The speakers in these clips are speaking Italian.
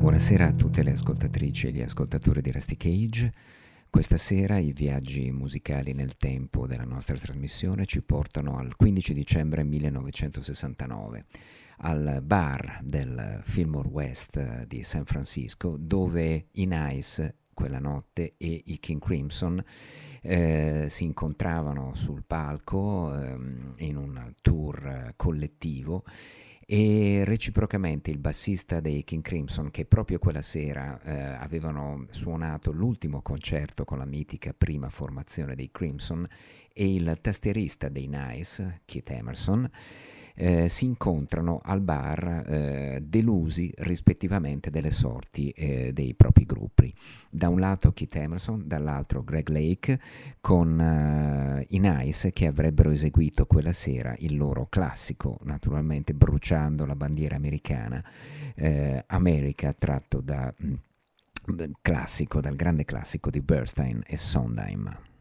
Buonasera a tutte le ascoltatrici e gli ascoltatori di Rusty Cage. Questa sera i viaggi musicali nel tempo della nostra trasmissione ci portano al 15 dicembre 1969 al bar del Fillmore West di San Francisco dove i Nice quella notte e i King Crimson eh, si incontravano sul palco ehm, in un tour collettivo e reciprocamente il bassista dei King Crimson che proprio quella sera eh, avevano suonato l'ultimo concerto con la mitica prima formazione dei Crimson e il tastierista dei Nice, Keith Emerson, eh, si incontrano al bar eh, delusi rispettivamente delle sorti eh, dei propri gruppi. Da un lato Keith Emerson, dall'altro Greg Lake con eh, i Nice che avrebbero eseguito quella sera il loro classico, naturalmente bruciando la bandiera americana, eh, America tratto da, mm, classico, dal grande classico di Bernstein e Sondheim.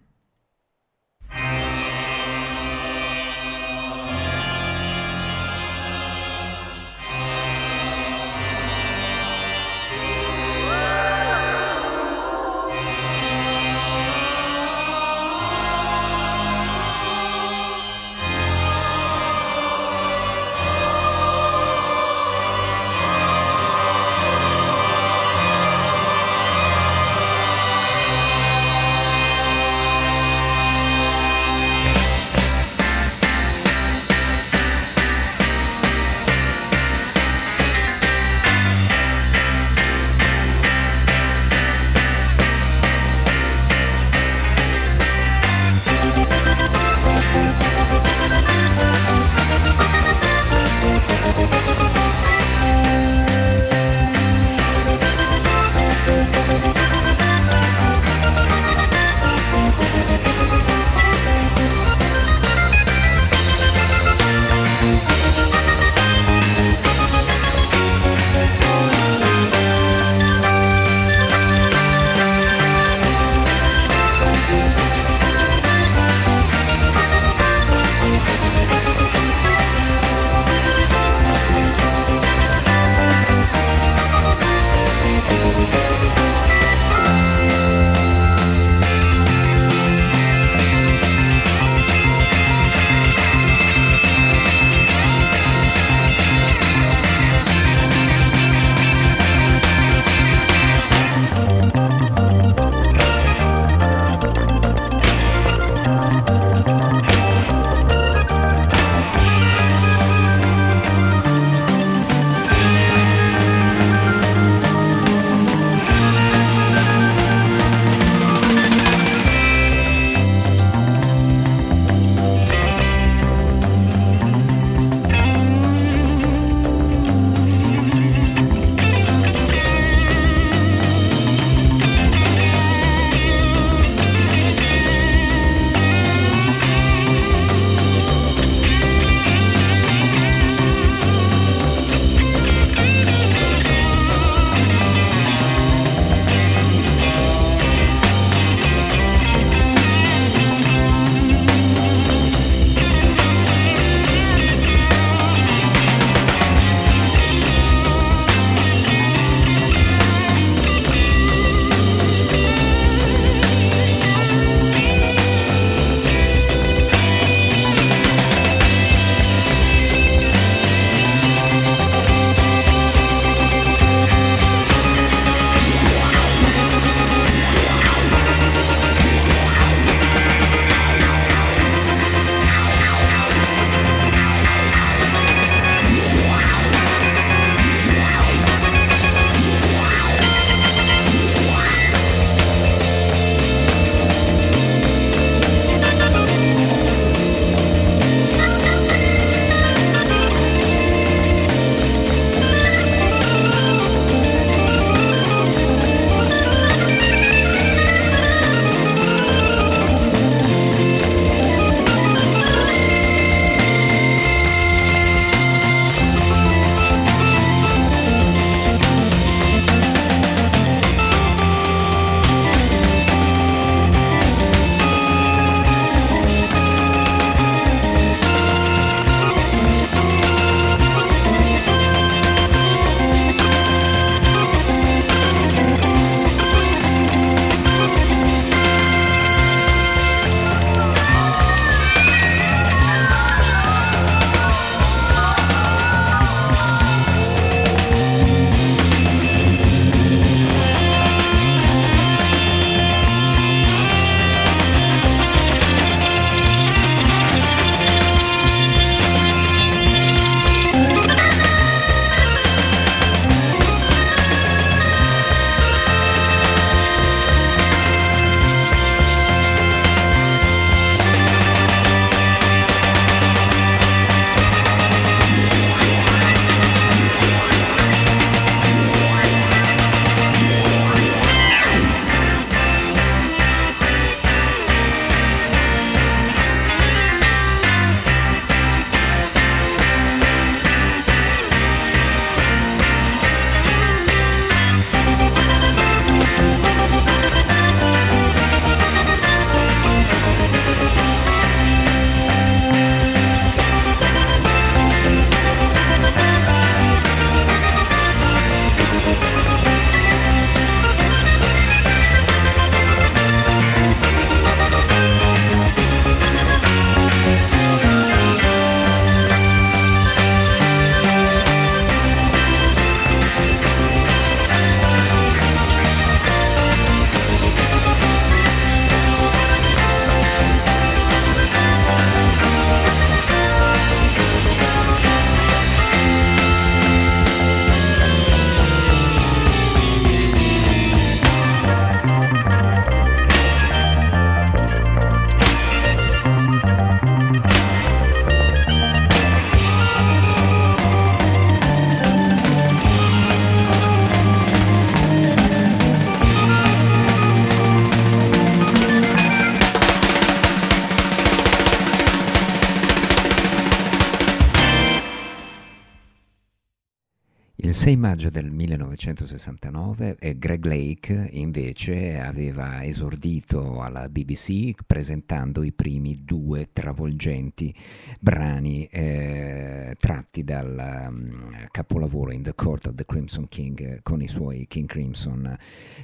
6 maggio del 1969 eh, Greg Lake invece aveva esordito alla BBC presentando i primi due travolgenti brani eh, tratti dal um, capolavoro In the Court of the Crimson King con i suoi King Crimson,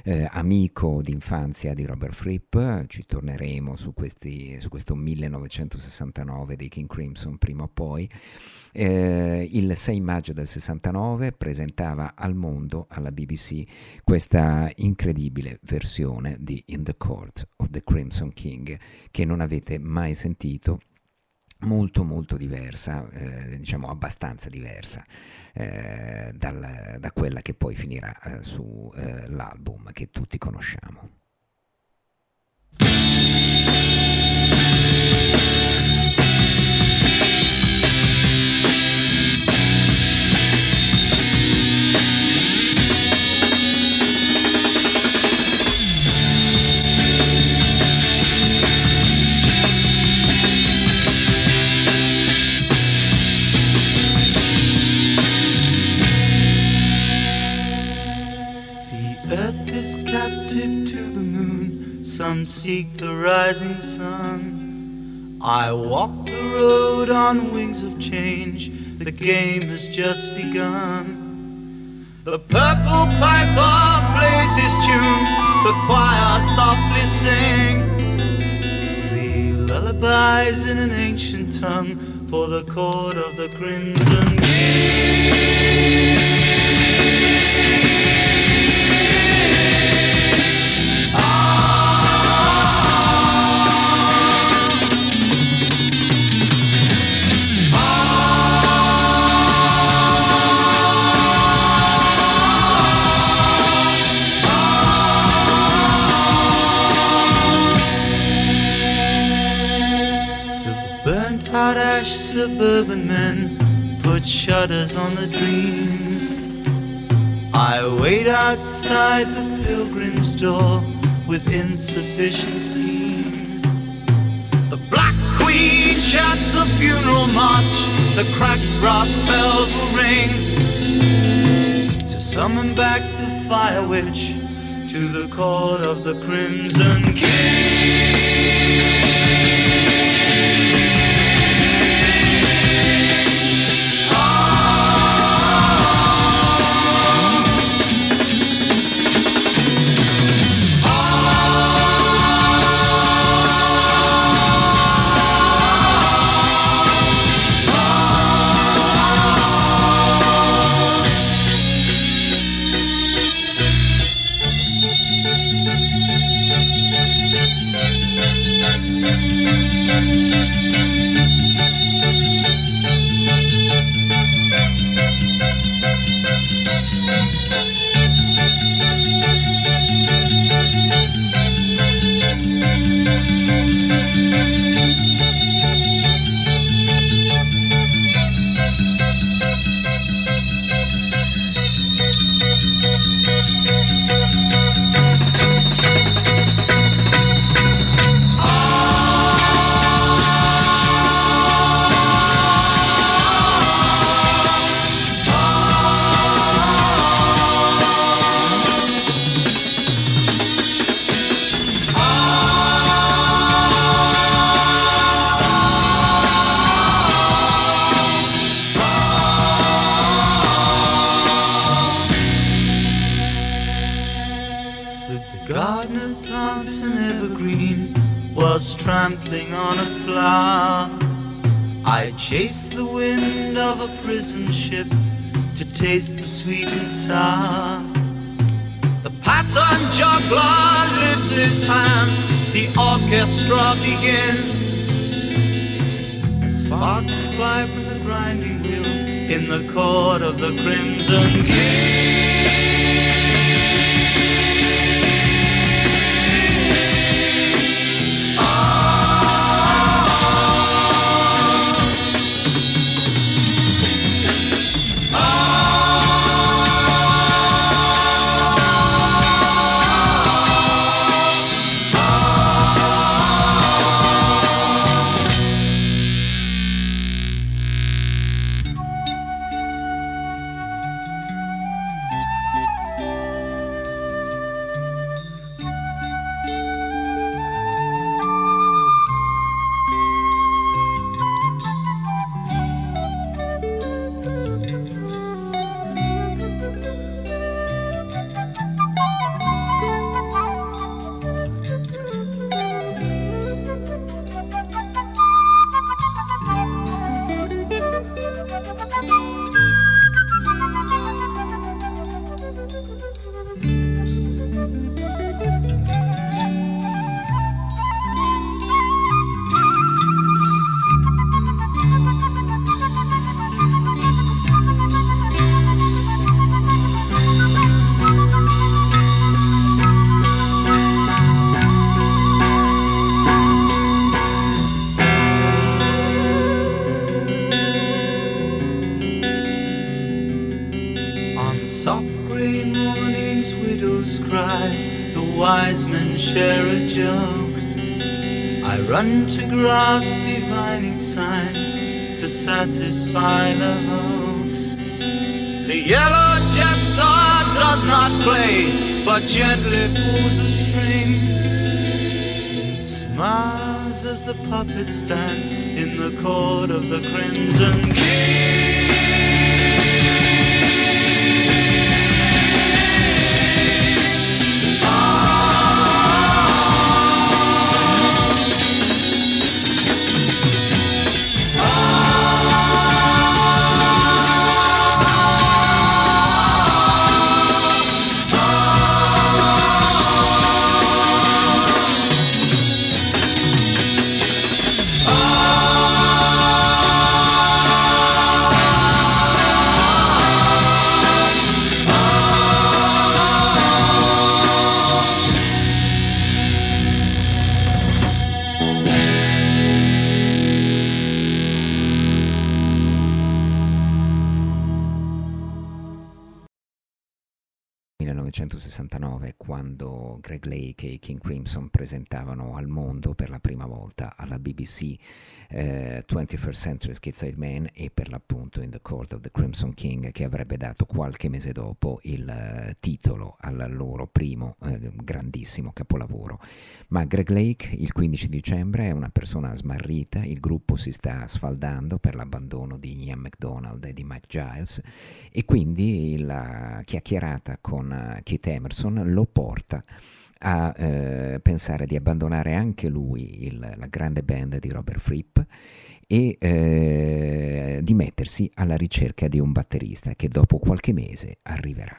eh, amico d'infanzia di Robert Fripp, ci torneremo su, questi, su questo 1969 dei King Crimson prima o poi. Eh, il 6 maggio del 69 presentava al mondo, alla BBC, questa incredibile versione di In the Court of the Crimson King che non avete mai sentito molto molto diversa, eh, diciamo abbastanza diversa eh, dal, da quella che poi finirà eh, sull'album eh, che tutti conosciamo. Seek the rising sun. I walk the road on wings of change, the game has just begun. The purple piper plays his tune, the choir softly sing. Three lullabies in an ancient tongue for the chord of the crimson king. Suburban men put shutters on the dreams. I wait outside the pilgrim's door with insufficient schemes. The Black Queen chants the funeral march, the cracked brass bells will ring to summon back the fire witch to the court of the Crimson King. The pattern juggler lifts his hand, the orchestra begins. Sparks fly from the grinding wheel in the court of the Crimson King. To satisfy the hoax. The yellow jester does not play, but gently pulls the strings. Smiles as the puppets dance in the court of the Crimson King. Greg Lake e King Crimson presentavano al mondo per la prima volta alla BBC eh, 21st Century Schizoid Man e per l'appunto In the Court of the Crimson King che avrebbe dato qualche mese dopo il eh, titolo al loro primo eh, grandissimo capolavoro. Ma Greg Lake il 15 dicembre è una persona smarrita, il gruppo si sta sfaldando per l'abbandono di Ian McDonald e di Mike Giles e quindi la chiacchierata con uh, Keith Emerson lo porta a eh, pensare di abbandonare anche lui il, la grande band di Robert Fripp e eh, di mettersi alla ricerca di un batterista che dopo qualche mese arriverà.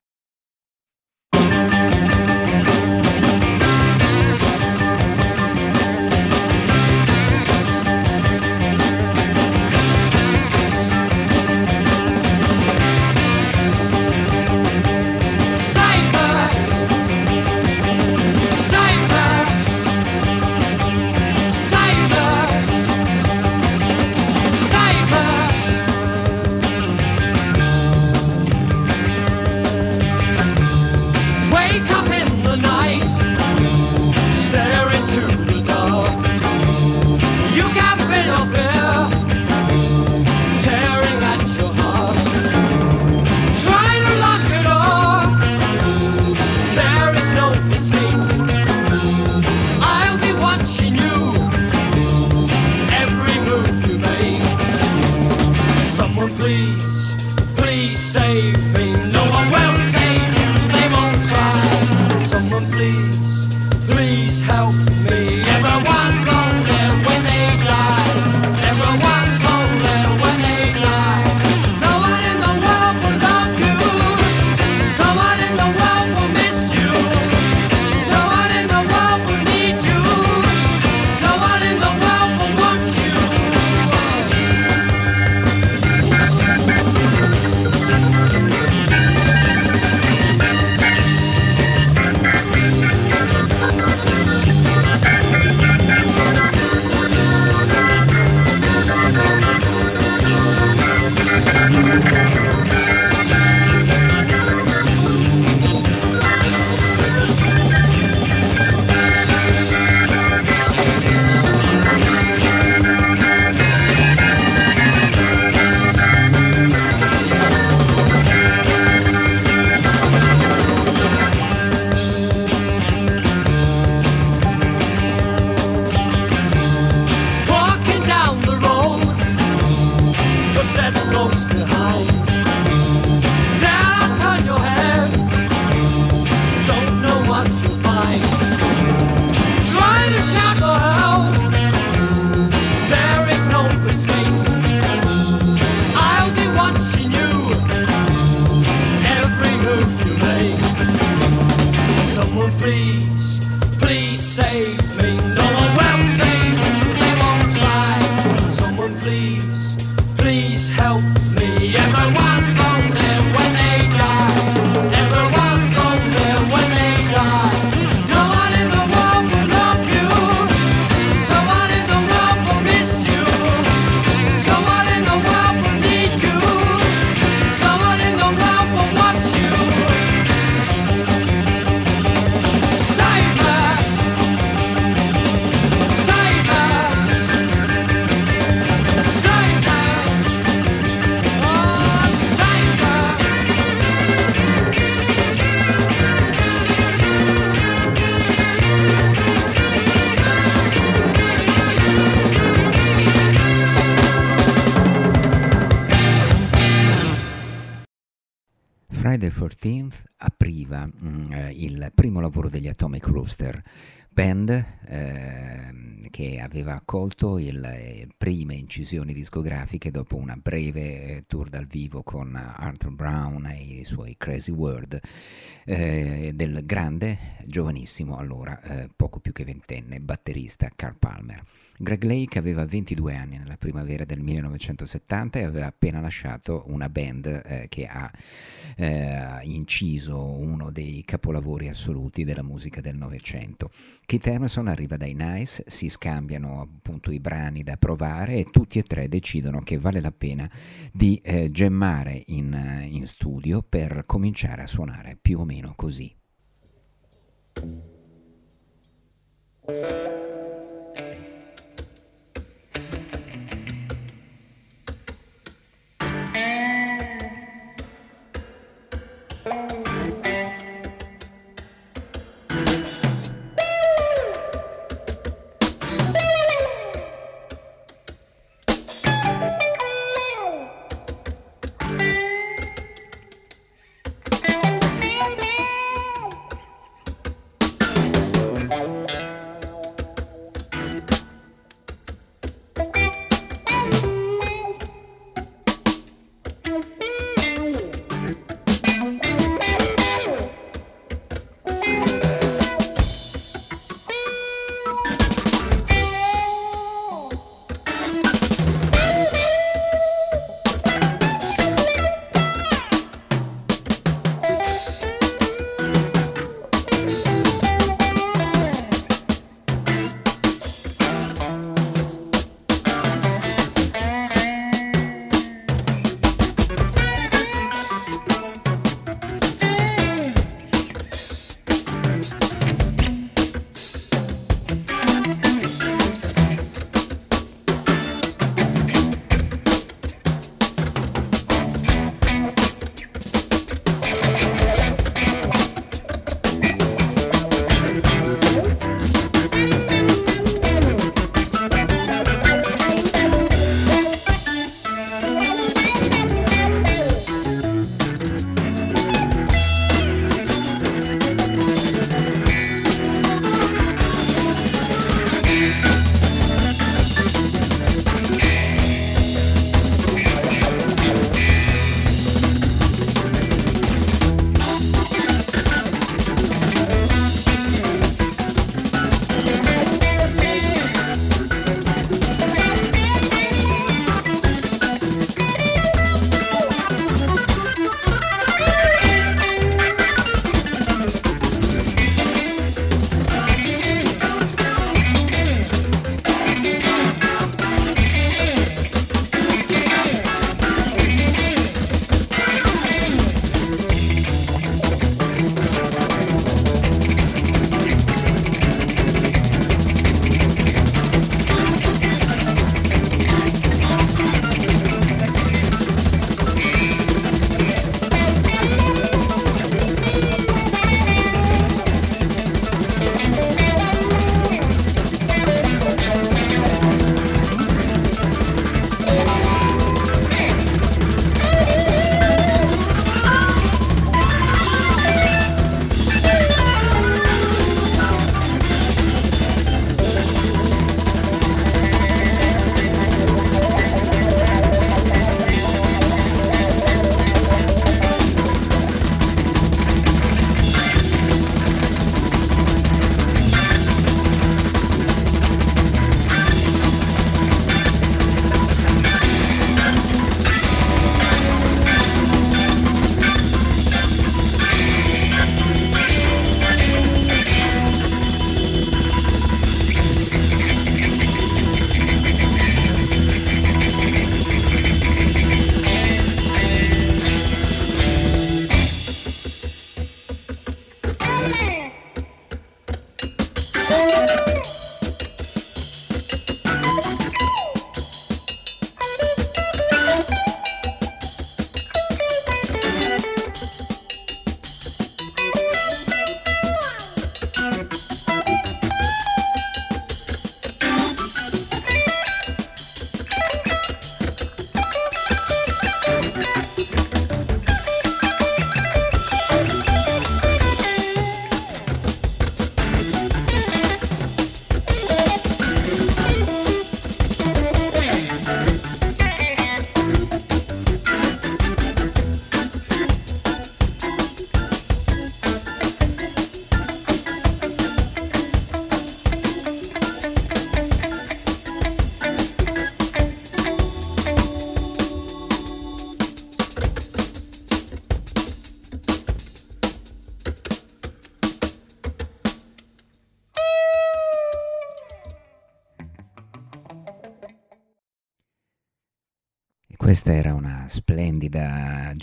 aveva called. Incisioni discografiche dopo una breve eh, tour dal vivo con Arthur Brown e i suoi Crazy World eh, del grande, giovanissimo allora, eh, poco più che ventenne, batterista Carl Palmer. Greg Lake aveva 22 anni nella primavera del 1970 e aveva appena lasciato una band eh, che ha eh, inciso uno dei capolavori assoluti della musica del Novecento. Keith Emerson arriva dai Nice, si scambiano appunto i brani da provare e tutti e tre decidono che vale la pena di eh, gemmare in, in studio per cominciare a suonare più o meno così.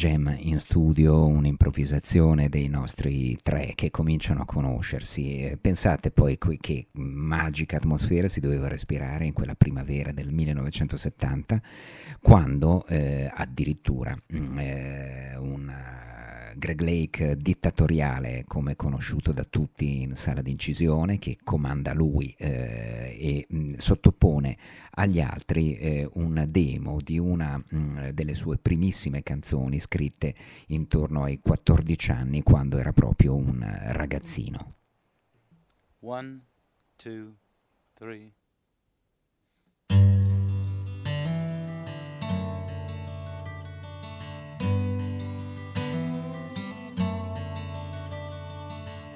Jam in studio, un'improvvisazione dei nostri tre che cominciano a conoscersi. Pensate poi che magica atmosfera si doveva respirare in quella primavera del 1970, quando eh, addirittura mm, eh, una Greg Lake dittatoriale come conosciuto da tutti in sala d'incisione che comanda lui eh, e mh, sottopone agli altri eh, un demo di una mh, delle sue primissime canzoni scritte intorno ai 14 anni quando era proprio un ragazzino. One, two, three.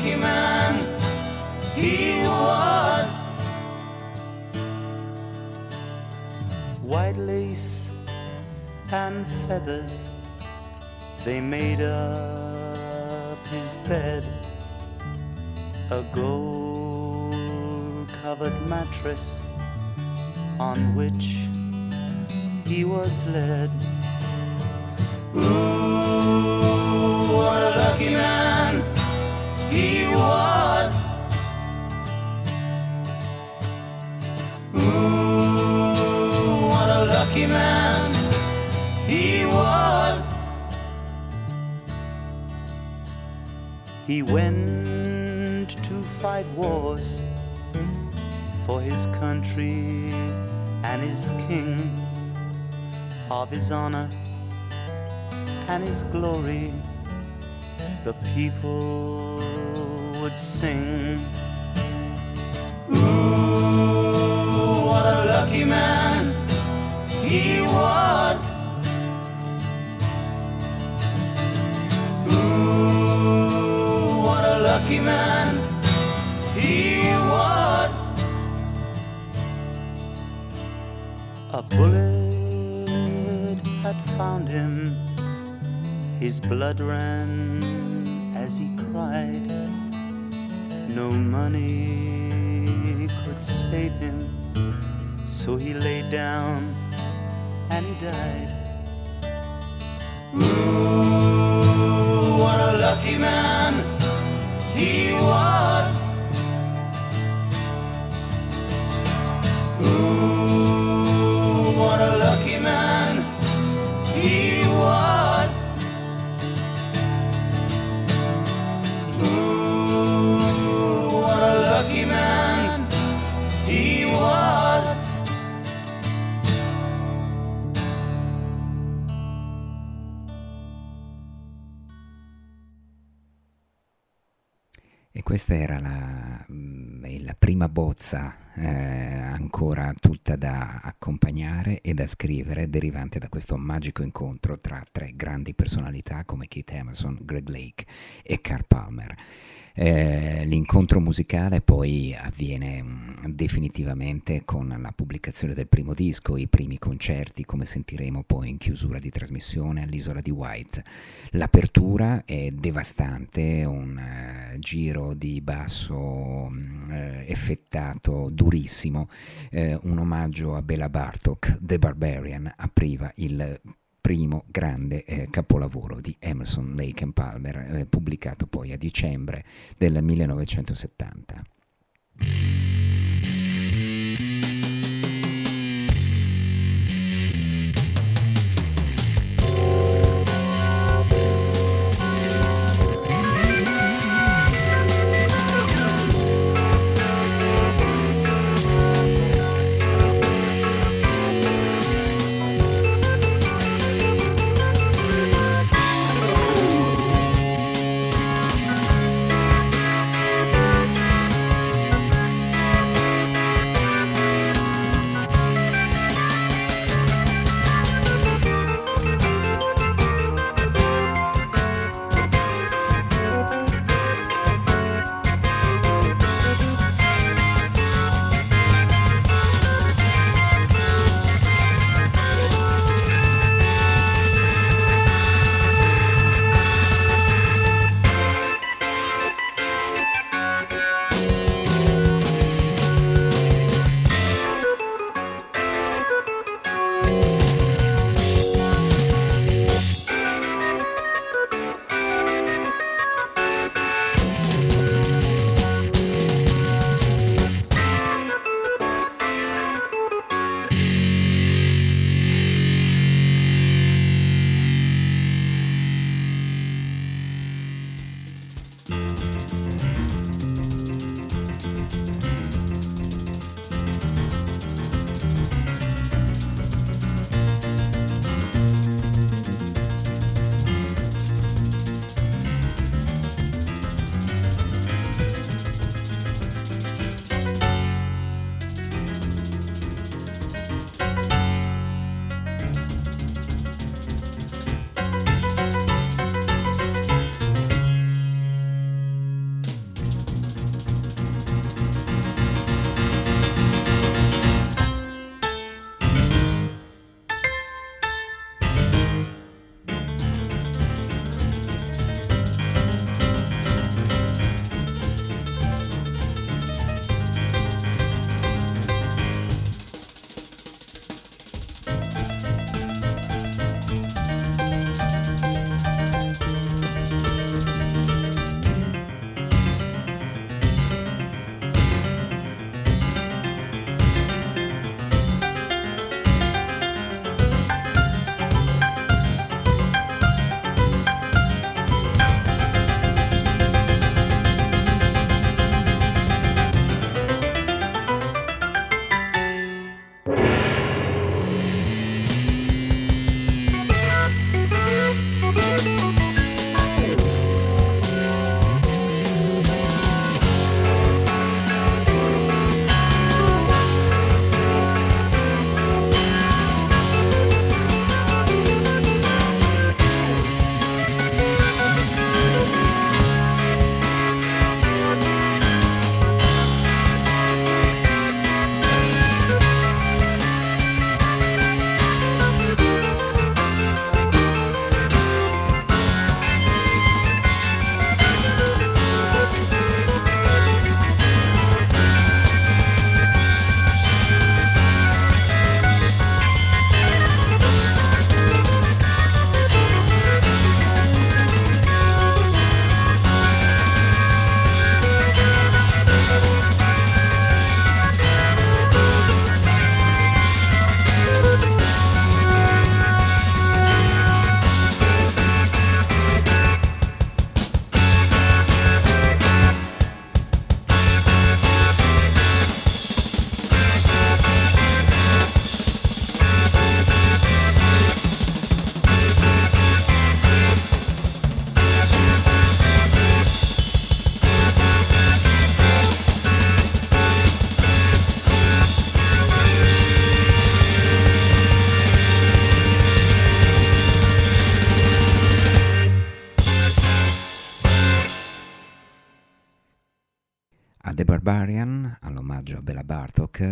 Lucky man he was. White lace and feathers, they made up his bed. A gold covered mattress on which he was led. Ooh, what a lucky man he was. Ooh, what a lucky man he was. He went to fight wars for his country and his king, of his honor and his glory. The people would sing. Ooh, what a lucky man he was. Ooh, what a lucky man he was. A bullet had found him. His blood ran as he cried. No money could save him, so he lay down and he died. Ooh, what a lucky man he was. Questa era la, mm, la prima bozza eh, ancora tutta da accompagnare e da scrivere, derivante da questo magico incontro tra tre grandi personalità come Keith Emerson, Greg Lake e Carl Palmer. Eh, l'incontro musicale poi avviene mh, definitivamente con la pubblicazione del primo disco, i primi concerti, come sentiremo poi in chiusura di trasmissione all'isola di White. L'apertura è devastante, un eh, giro di basso mh, eh, effettato durissimo, eh, un omaggio a Bela Bartok, The Barbarian, apriva il primo grande eh, capolavoro di Emerson, Lake and Palmer, eh, pubblicato poi a dicembre del 1970.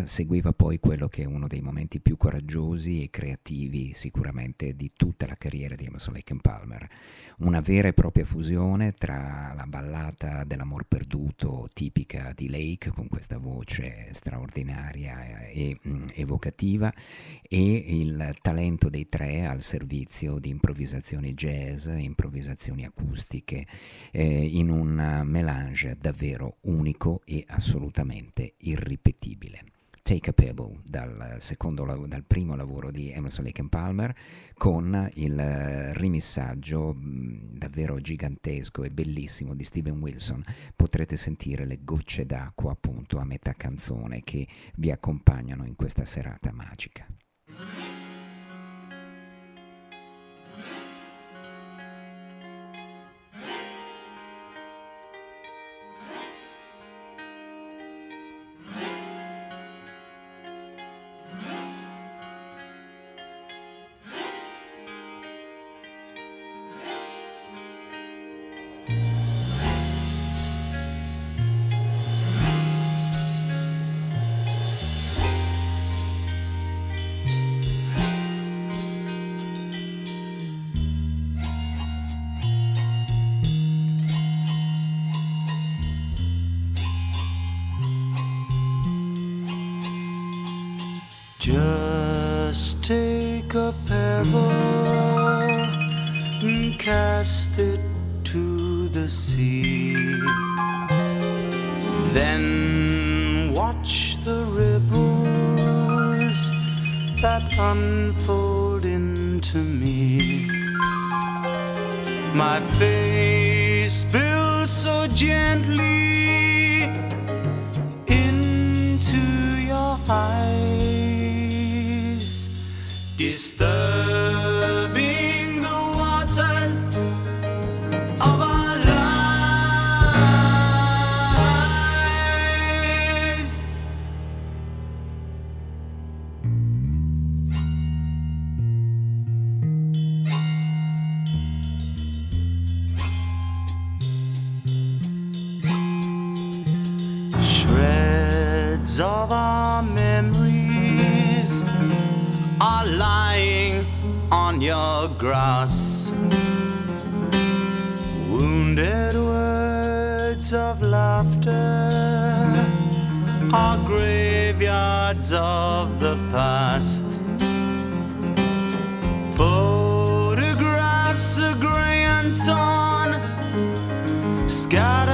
Seguiva poi quello che è uno dei momenti più coraggiosi e creativi sicuramente di tutta la carriera di Emerson Lake Palmer. Una vera e propria fusione tra la ballata dell'amor perduto tipica di Lake, con questa voce straordinaria e mm, evocativa, e il talento dei tre al servizio di improvvisazioni jazz, improvvisazioni acustiche, eh, in un melange davvero unico e assolutamente irripetibile. Take a Pebble dal, secondo, dal primo lavoro di Emerson Lake Palmer con il rimissaggio davvero gigantesco e bellissimo di Steven Wilson potrete sentire le gocce d'acqua appunto a metà canzone che vi accompagnano in questa serata magica. of laughter are graveyards of the past. Photographs are grey and torn, scattered.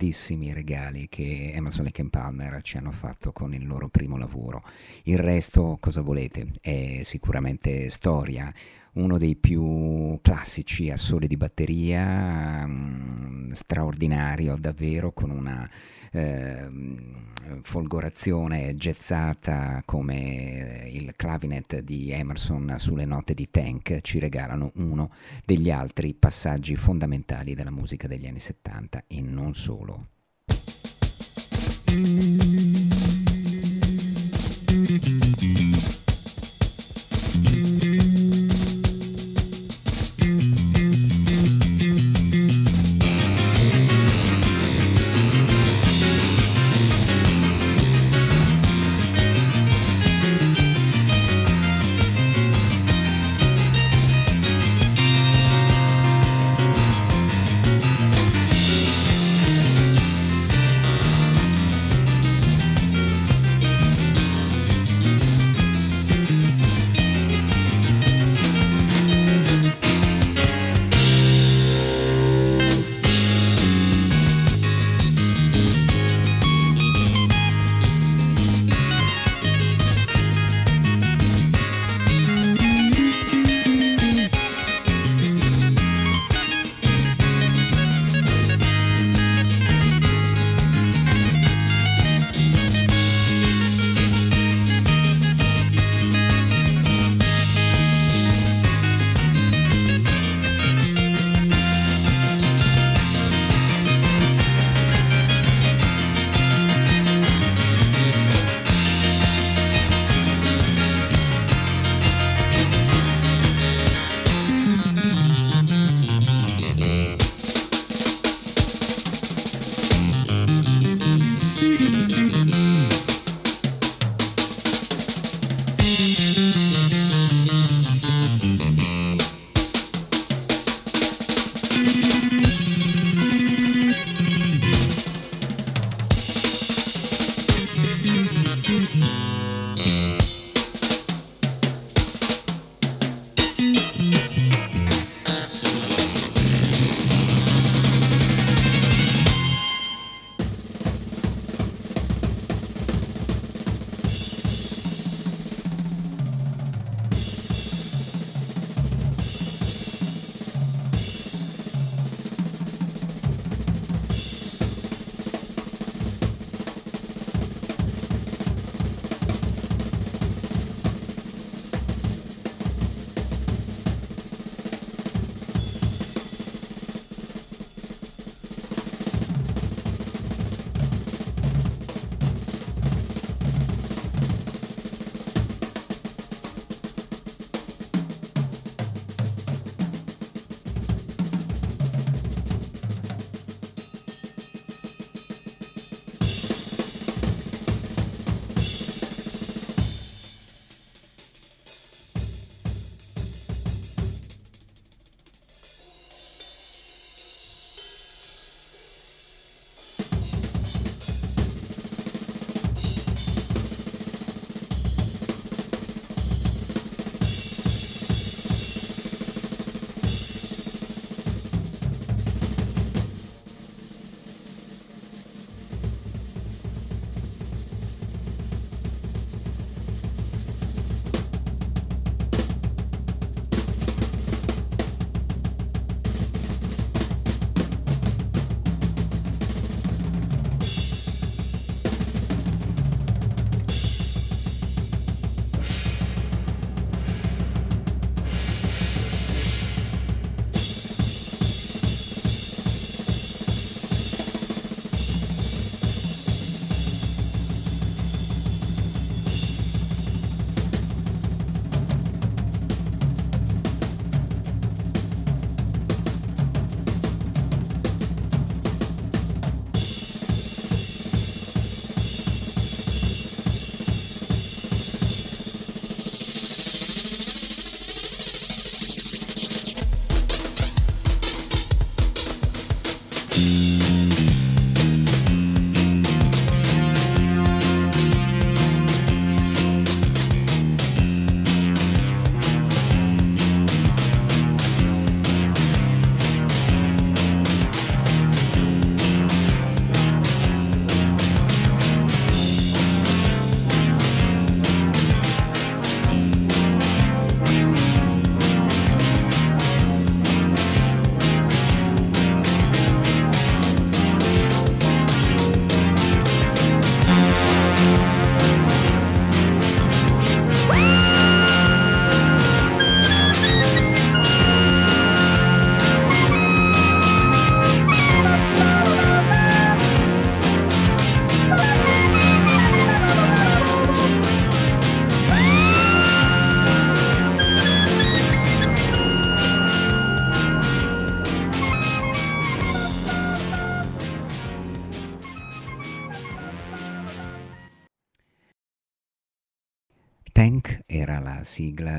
Grandissimi regali che Emerson Lake and Palmer ci hanno fatto con il loro primo lavoro. Il resto, cosa volete? È sicuramente storia, uno dei più classici assoli di batteria, mm, straordinario davvero, con una ehm, folgorazione jazzata come il clavinet di Emerson sulle note di Tank ci regalano uno degli altri passaggi fondamentali della musica degli anni 70 e non solo. Tank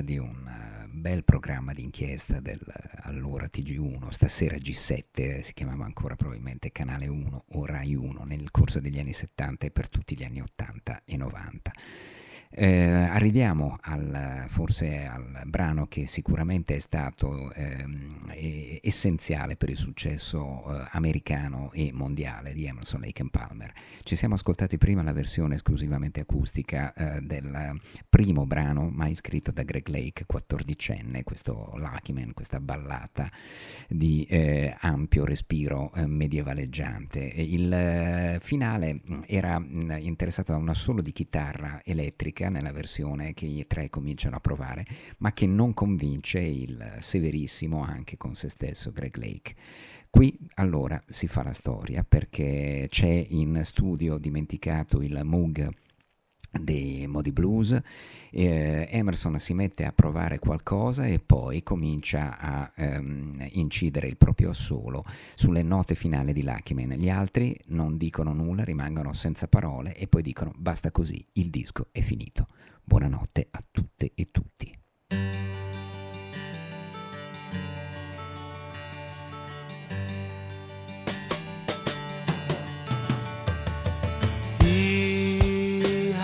di un eh, bel programma di inchiesta del allora TG1, stasera G7, si chiamava ancora probabilmente Canale 1 o Rai 1 nel corso degli anni 70 e per tutti gli anni 80 e 90. Eh, arriviamo al, forse al brano che sicuramente è stato ehm, essenziale per il successo eh, americano e mondiale di Emerson Lake Palmer. Ci siamo ascoltati prima la versione esclusivamente acustica eh, del primo brano mai scritto da Greg Lake, quattordicenne, questo Lucky Man, questa ballata di eh, ampio respiro eh, medievaleggiante. Il eh, finale era mh, interessato da un assolo di chitarra elettrica critica nella versione che i tre cominciano a provare, ma che non convince il severissimo anche con se stesso Greg Lake. Qui allora si fa la storia perché c'è in studio dimenticato il Moog dei Modi Blues, eh, Emerson si mette a provare qualcosa e poi comincia a ehm, incidere il proprio assolo sulle note finali di Lucky Man. Gli altri non dicono nulla, rimangono senza parole e poi dicono basta così, il disco è finito. Buonanotte a tutte e tutti.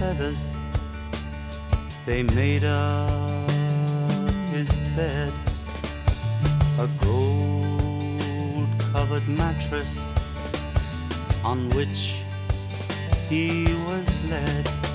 feathers, they made up his bed. A gold covered mattress on which he was led.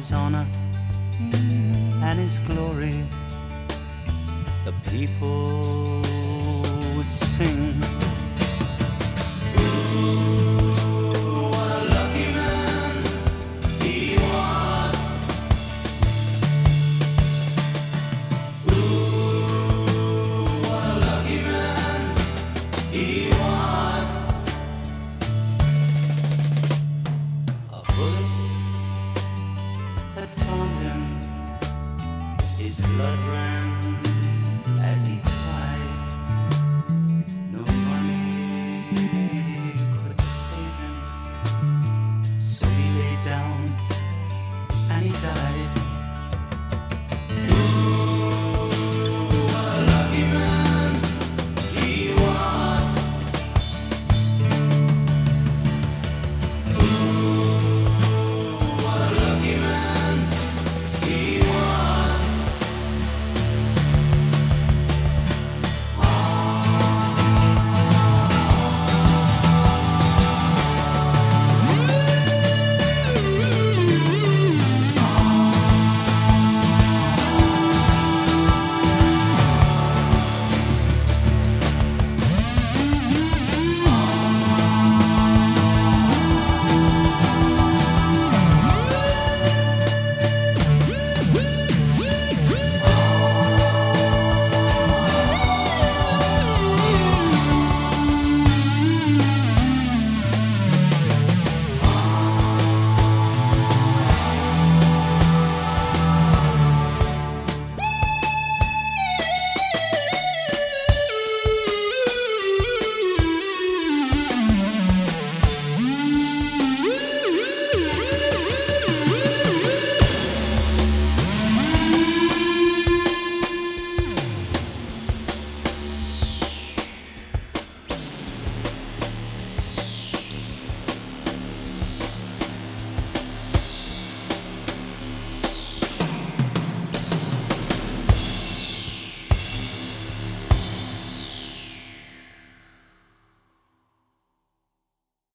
His honor and his glory. The people would sing. blood ran as he cried.